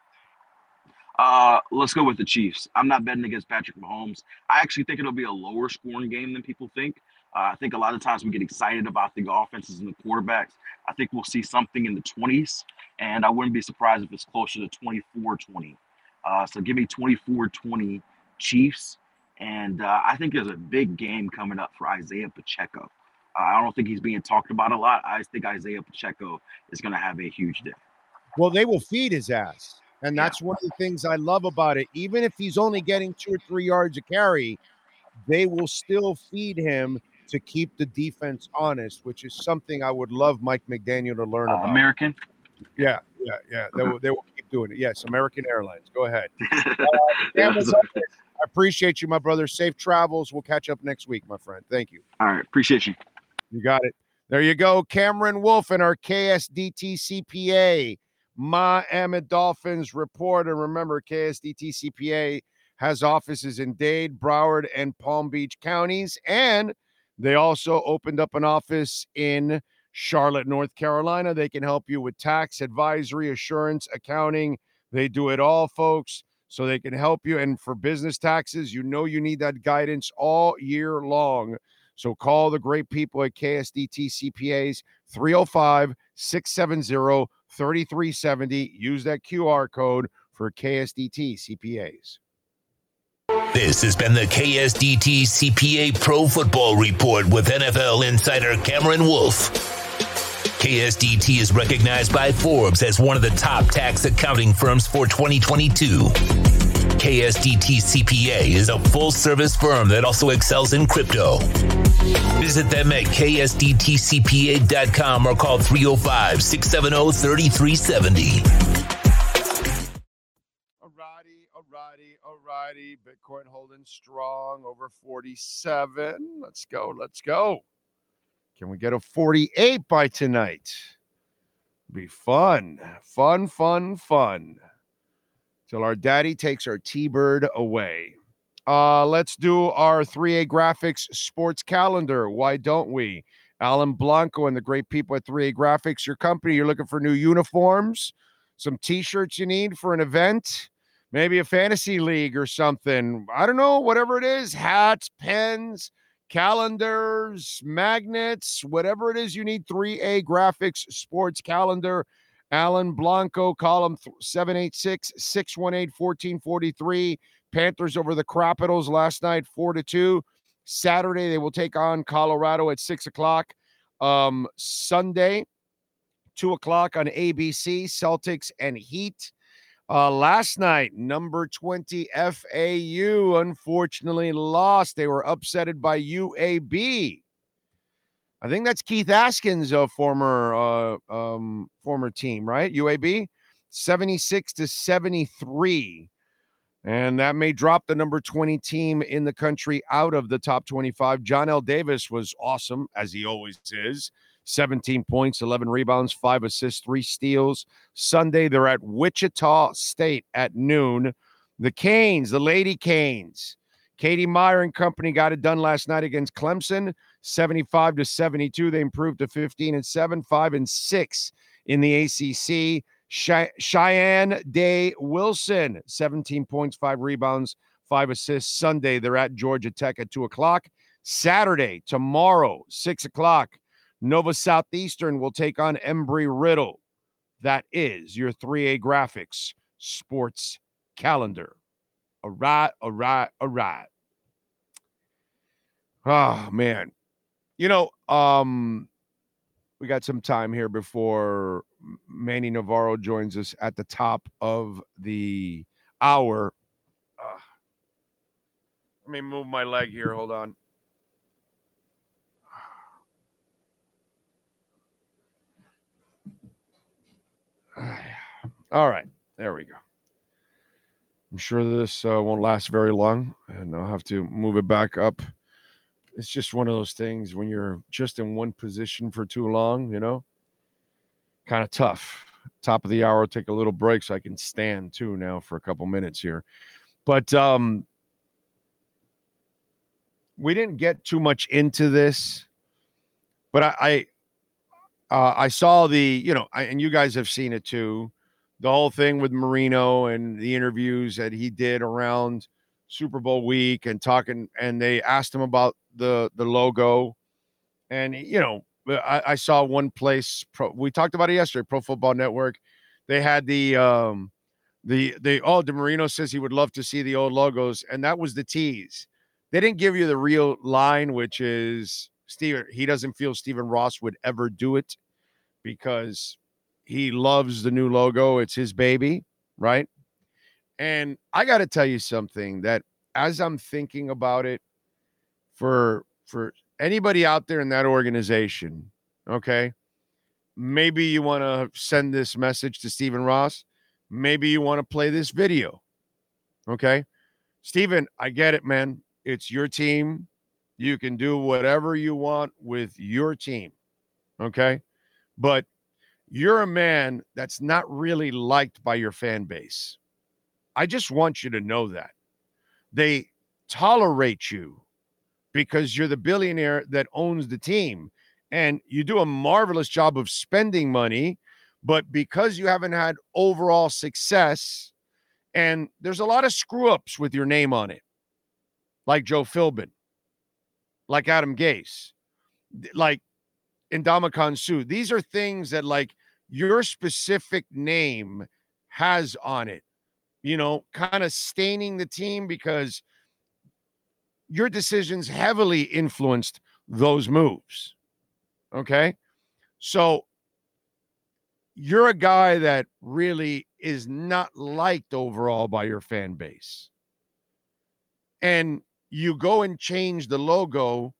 Uh, let's go with the Chiefs. I'm not betting against Patrick Mahomes. I actually think it'll be a lower scoring game than people think. Uh, I think a lot of times we get excited about the offenses and the quarterbacks. I think we'll see something in the 20s, and I wouldn't be surprised if it's closer to 24 20. Uh, so give me 24 20 Chiefs. And uh, I think there's a big game coming up for Isaiah Pacheco. I don't think he's being talked about a lot. I think Isaiah Pacheco is going to have a huge day. Well, they will feed his ass. And that's yeah. one of the things I love about it. Even if he's only getting two or three yards a carry, they will still feed him to keep the defense honest, which is something I would love Mike McDaniel to learn uh, about. American? Yeah, yeah, yeah. They will, they will doing it. Yes, American Airlines. Go ahead. Uh, I appreciate you, my brother. Safe travels. We'll catch up next week, my friend. Thank you. All right. Appreciate you. You got it. There you go. Cameron Wolfe and our KSDT CPA, Miami Dolphins report. And remember, KSDT CPA has offices in Dade, Broward, and Palm Beach counties. And they also opened up an office in Charlotte, North Carolina. They can help you with tax, advisory, assurance, accounting. They do it all, folks. So they can help you. And for business taxes, you know you need that guidance all year long. So call the great people at KSDT CPAs 305 670 3370. Use that QR code for KSDT CPAs. This has been the KSDT CPA Pro Football Report with NFL insider Cameron Wolfe. KSDT is recognized by Forbes as one of the top tax accounting firms for 2022. KSDT CPA is a full service firm that also excels in crypto. Visit them at ksdtcpa.com or call 305 670 3370. Alrighty, alrighty, alrighty. Bitcoin holding strong over 47. Let's go, let's go. Can we get a 48 by tonight? Be fun, fun, fun, fun. Till our daddy takes our T Bird away. Uh, let's do our 3A Graphics sports calendar. Why don't we? Alan Blanco and the great people at 3A Graphics, your company, you're looking for new uniforms, some t shirts you need for an event, maybe a fantasy league or something. I don't know, whatever it is hats, pens, calendars, magnets, whatever it is you need. 3A Graphics Sports Calendar. Alan Blanco, column 786 618 1443. Panthers over the Capitals last night, four to two. Saturday they will take on Colorado at six o'clock. Um, Sunday, two o'clock on ABC. Celtics and Heat. Uh, last night, number 20 FAU unfortunately lost. They were upsetted by UAB. I think that's Keith Askins' uh, former uh, um, former team, right? UAB, 76 to 73. And that may drop the number 20 team in the country out of the top 25. Johnell Davis was awesome, as he always is. 17 points, 11 rebounds, five assists, three steals. Sunday, they're at Wichita State at noon. The Canes, the Lady Canes. Katie Meier and company got it done last night against Clemson, 75 to 72. They improved to 15 and 7, 5 and 6 in the ACC. Shayeann Day Wilson, 17 points, five rebounds, five assists. Sunday, they're at Georgia Tech at two o'clock. Saturday, tomorrow, six o'clock, Nova Southeastern will take on Embry Riddle. That is your 3A graphics sports calendar. All right, all right, all right. Oh man. You know, um, we got some time here before Manny Navarro joins us at the top of the hour. Uh, let me move my leg here. Hold on. All right, there we go. I'm sure this uh, won't last very long, and I'll have to move it back up it's just one of those things when you're just in one position for too long, you know, kind of tough. Top of the hour, I'll take a little break so I can stand too now for a couple minutes here. But um we didn't get too much into this, but I I, uh, I saw the you know, I, and you guys have seen it too, the whole thing with Marino and the interviews that he did around Super Bowl week and talking, and they asked him about the the logo, and you know, I, I saw one place. Pro, we talked about it yesterday. Pro Football Network. They had the um the the oh Dan Marino says he would love to see the old logos, and that was the tease. They didn't give you the real line, which is Steve. He doesn't feel Stephen Ross would ever do it because he loves the new logo. It's his baby, right? And I got to tell you something that as I'm thinking about it for for anybody out there in that organization, okay? Maybe you want to send this message to Stephen Ross. Maybe you want to play this video. Okay? Stephen, I get it, man. It's your team. You can do whatever you want with your team. Okay? But you're a man that's not really liked by your fan base. I just want you to know that. They tolerate you because you're the billionaire that owns the team and you do a marvelous job of spending money. But because you haven't had overall success, and there's a lot of screw ups with your name on it, like Joe Philbin, like Adam Gase, like Ndamukong Suh. These are things that, like, your specific name has on it you know, kind of staining the team because your decisions heavily influenced those moves. Okay. So you're a guy that really is not liked overall by your fan base. And you go and change the logo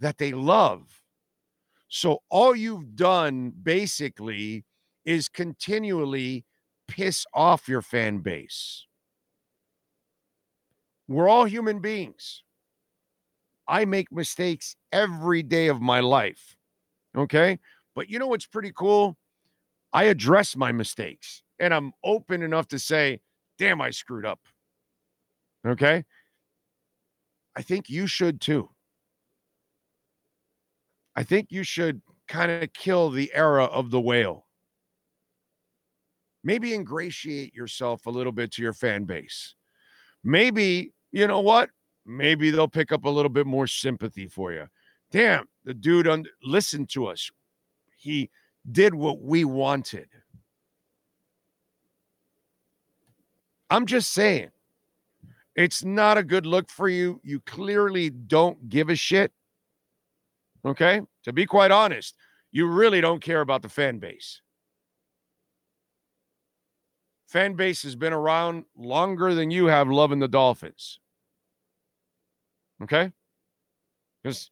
that they love. So all you've done basically is continually piss off your fan base. We're all human beings. I make mistakes every day of my life. Okay. But you know what's pretty cool? I address my mistakes and I'm open enough to say, damn, I screwed up. Okay. I think you should too. I think you should kind of kill the era of the whale. Maybe ingratiate yourself a little bit to your fan base. Maybe, you know what? Maybe they'll pick up a little bit more sympathy for you. Damn, the dude un- listened to us. He did what we wanted. I'm just saying, it's not a good look for you. You clearly don't give a shit. Okay. To be quite honest, you really don't care about the fan base. Fan base has been around longer than you have loving the Dolphins. Okay. Because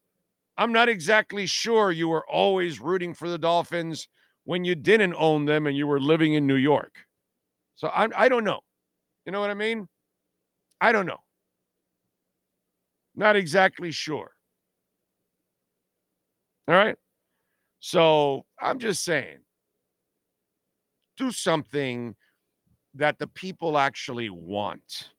I'm not exactly sure you were always rooting for the Dolphins when you didn't own them and you were living in New York. So I, I don't know. You know what I mean? I don't know. Not exactly sure. All right. So I'm just saying do something that the people actually want.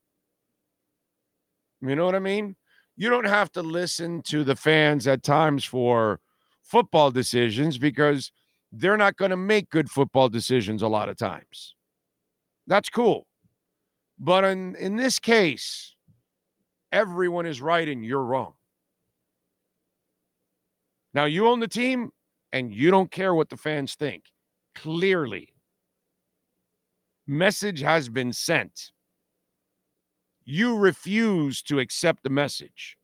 You know what I mean? You don't have to listen to the fans at times for football decisions because they're not going to make good football decisions a lot of times. That's cool. But in, in this case, everyone is right and you're wrong. Now, you own the team and you don't care what the fans think. Clearly, message has been sent. You refuse to accept the message.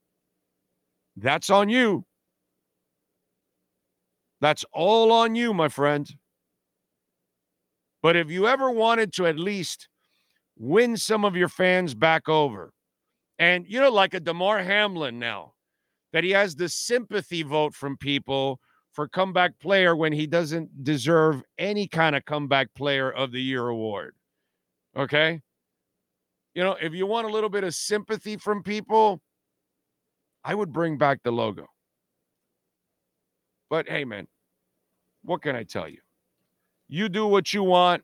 That's on you. That's all on you, my friend. But if you ever wanted to at least win some of your fans back over. And, you know, like a Damar Hamlin now, that he has the sympathy vote from people for comeback player when he doesn't deserve any kind of comeback player of the year award. Okay. You know, if you want a little bit of sympathy from people, I would bring back the logo. But hey, man, what can I tell you? You do what you want.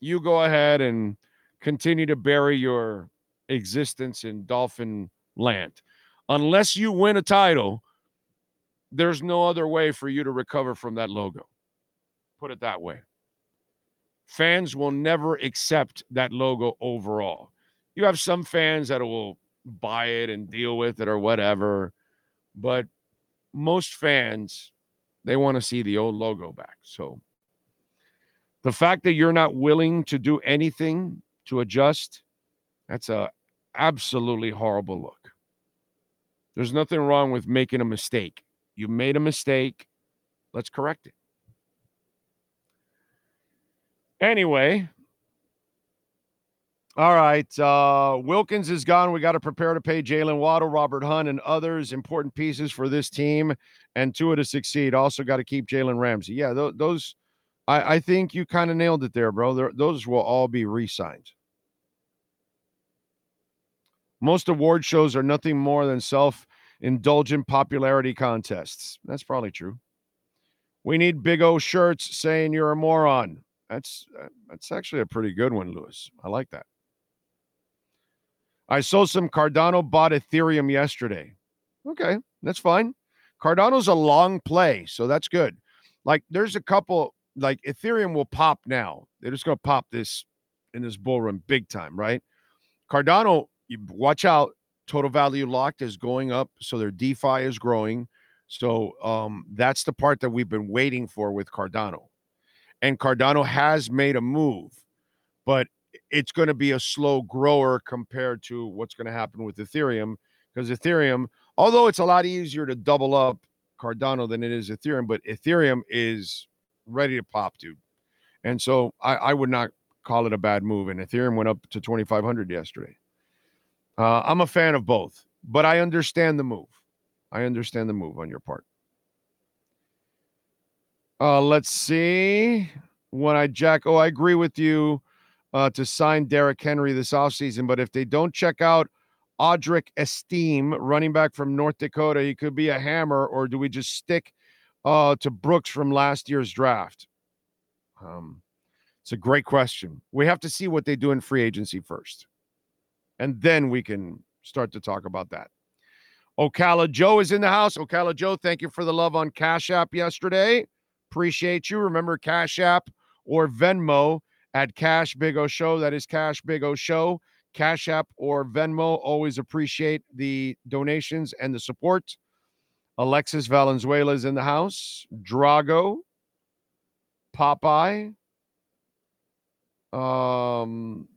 You go ahead and continue to bury your existence in Dolphin land. Unless you win a title, there's no other way for you to recover from that logo. Put it that way. Fans will never accept that logo overall. You have some fans that will buy it and deal with it or whatever, but most fans they want to see the old logo back. So the fact that you're not willing to do anything to adjust, that's a absolutely horrible look. There's nothing wrong with making a mistake. You made a mistake. Let's correct it. Anyway, all right. Uh, Wilkins is gone. We got to prepare to pay Jaylen Waddle, Robert Hunt, and others important pieces for this team and Tua to succeed. Also, got to keep Jalen Ramsey. Yeah, th- those I, I think you kind of nailed it there, bro. Those will all be re signed. Most award shows are nothing more than self indulgent popularity contests. That's probably true. We need big O shirts saying you're a moron. That's uh, that's actually a pretty good one, Lewis. I like that. I saw some Cardano bought Ethereum yesterday. Okay, that's fine. Cardano's a long play, so that's good. Like there's a couple like Ethereum will pop now. They're just going to pop this in this bull run big time, right? Cardano, you watch out. Total value locked is going up, so their DeFi is growing. So um, that's the part that we've been waiting for with Cardano. And Cardano has made a move, but it's going to be a slow grower compared to what's going to happen with Ethereum because Ethereum, although it's a lot easier to double up Cardano than it is Ethereum, but Ethereum is ready to pop, dude. And so I, I would not call it a bad move. And Ethereum went up to 2,500 yesterday. Uh, I'm a fan of both, but I understand the move. I understand the move on your part. Uh, let's see. When I jack, oh, I agree with you uh, to sign Derrick Henry this offseason, but if they don't check out Audric Estimé, running back from North Dakota, he could be a hammer, or do we just stick uh, to Brooks from last year's draft. Um, it's a great question. We have to see what they do in free agency first, and then we can start to talk about that. Ocala Joe is in the house. Ocala Joe, thank you for the love on Cash App yesterday. Appreciate you. Remember Cash App or Venmo at Cash Big O Show. That is Cash Big O Show. Cash App or Venmo. Always appreciate the donations and the support. Alexis Valenzuela is in the house. Drago, Popeye. Um,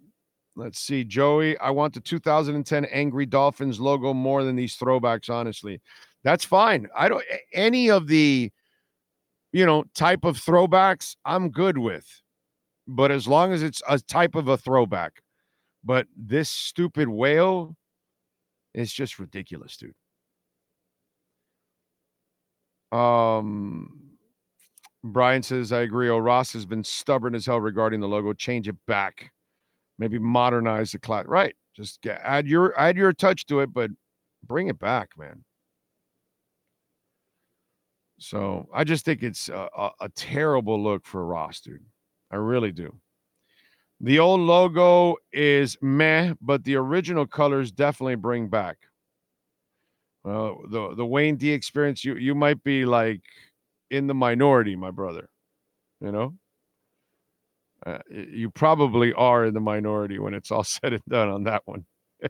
let's see, Joey. I want the 2010 Angry Dolphins logo more than these throwbacks. Honestly, that's fine. I don't any of the, you know, type of throwbacks. I'm good with, but as long as it's a type of a throwback. But this stupid whale is just ridiculous, dude. Um, Brian says, I agree. Oh, Ross has been stubborn as hell regarding the logo. Change it back. Maybe modernize the class. Right. Just get, add your add your touch to it, but bring it back, man. So I just think it's a, a, a terrible look for Ross, dude. I really do. The old logo is meh, but the original colors definitely bring back. Well, the the Wayne D experience, you you might be like in the minority, my brother. You know, uh, you probably are in the minority when it's all said and done on that one.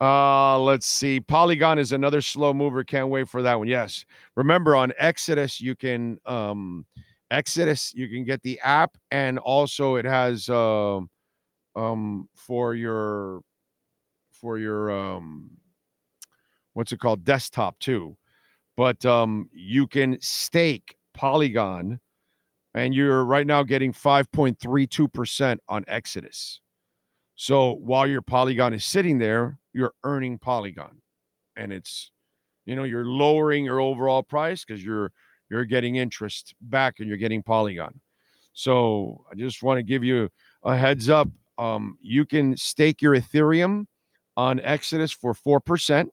uh, let's see. Polygon is another slow mover. Can't wait for that one. Yes. Remember on Exodus, you can um Exodus, you can get the app, and also it has uh, um for your for your um what's it called? Desktop too. But um you can stake polygon and you're right now getting 5.32% on exodus. So while your polygon is sitting there you're earning polygon. And it's you know you're lowering your overall price because you're you're getting interest back and you're getting polygon. So i just want to give you a heads up um, you can stake your ethereum on Exodus for 4%.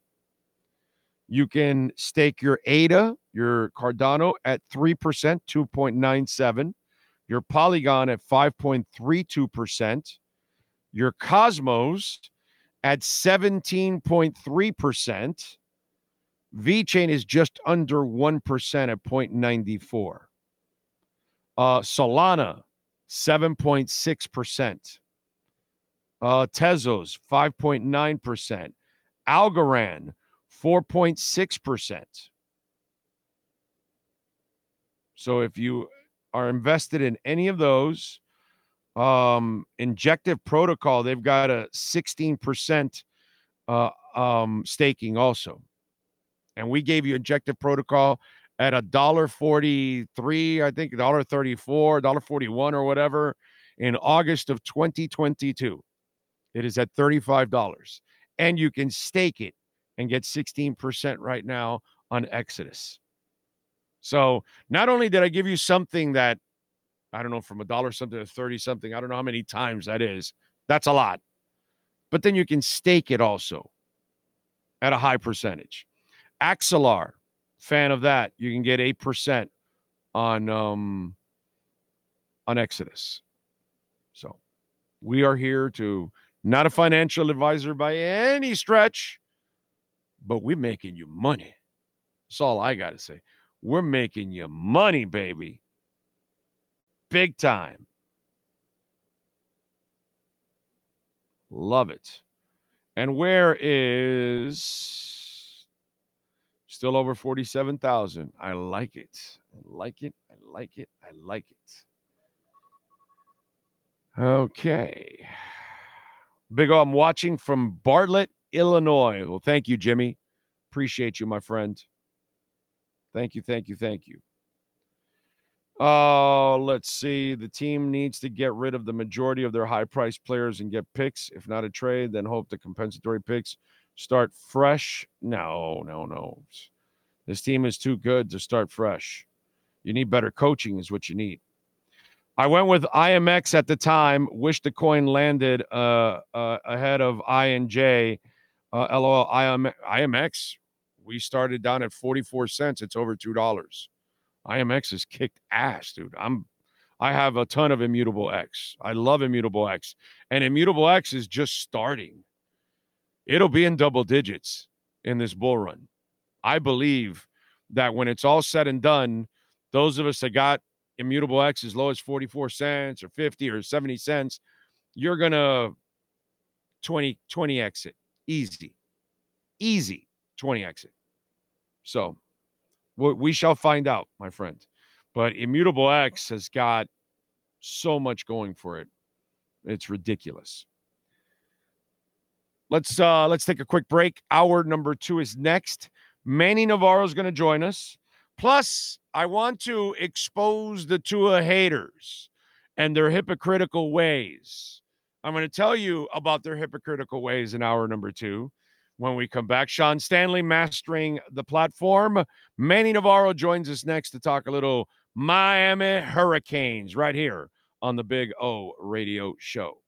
You can stake your ADA, your Cardano at 3%, 2.97. Your Polygon at 5.32%. Your Cosmos at 17.3%. VeChain is just under 1% at 0.94. Uh, Solana, 7.6%. Uh, Tezos, 5.9%. Algorand, 4.6%. So if you are invested in any of those, um, Injective Protocol, they've got a 16% uh, um, staking also. And we gave you Injective Protocol at a dollar forty-three, I think, dollar thirty-four, dollar forty-one, or whatever, in August of 2022. It is at $35. And you can stake it and get 16% right now on Exodus. So not only did I give you something that I don't know from a dollar something to 30 something, I don't know how many times that is. That's a lot. But then you can stake it also at a high percentage. Axelar, fan of that, you can get 8% on um on Exodus. So we are here to not a financial advisor by any stretch, but we're making you money. That's all I got to say. We're making you money, baby. Big time. Love it. And where is still over 47,000? I like it. I like it. I like it. I like it. Okay. Big O, I'm watching from Bartlett, Illinois. Well, thank you, Jimmy. Appreciate you, my friend. Thank you, thank you, thank you. Oh, let's see. The team needs to get rid of the majority of their high priced players and get picks. If not a trade, then hope the compensatory picks start fresh. No, no, no. This team is too good to start fresh. You need better coaching, is what you need. I went with IMX at the time. Wish the coin landed uh, uh, ahead of I and J. Uh, LOL IM, IMX. We started down at 44 cents. It's over $2 IMX has kicked ass, dude. I'm I have a ton of Immutable X. I love Immutable X. And Immutable X is just starting. It'll be in double digits in this bull run. I believe that when it's all said and done, those of us that got Immutable X as low as 44 cents or 50 or 70 cents, you're going to 20 20 exit. Easy. Easy 20 exit. So we shall find out, my friend. But Immutable X has got so much going for it. It's ridiculous. Let's uh let's take a quick break. Hour number two is next. Manny Navarro is going to join us. Plus, I want to expose the Tua haters and their hypocritical ways. I'm going to tell you about their hypocritical ways in hour number two when we come back. Sean Stanley mastering the platform. Manny Navarro joins us next to talk a little Miami Hurricanes right here on the Big O Radio Show.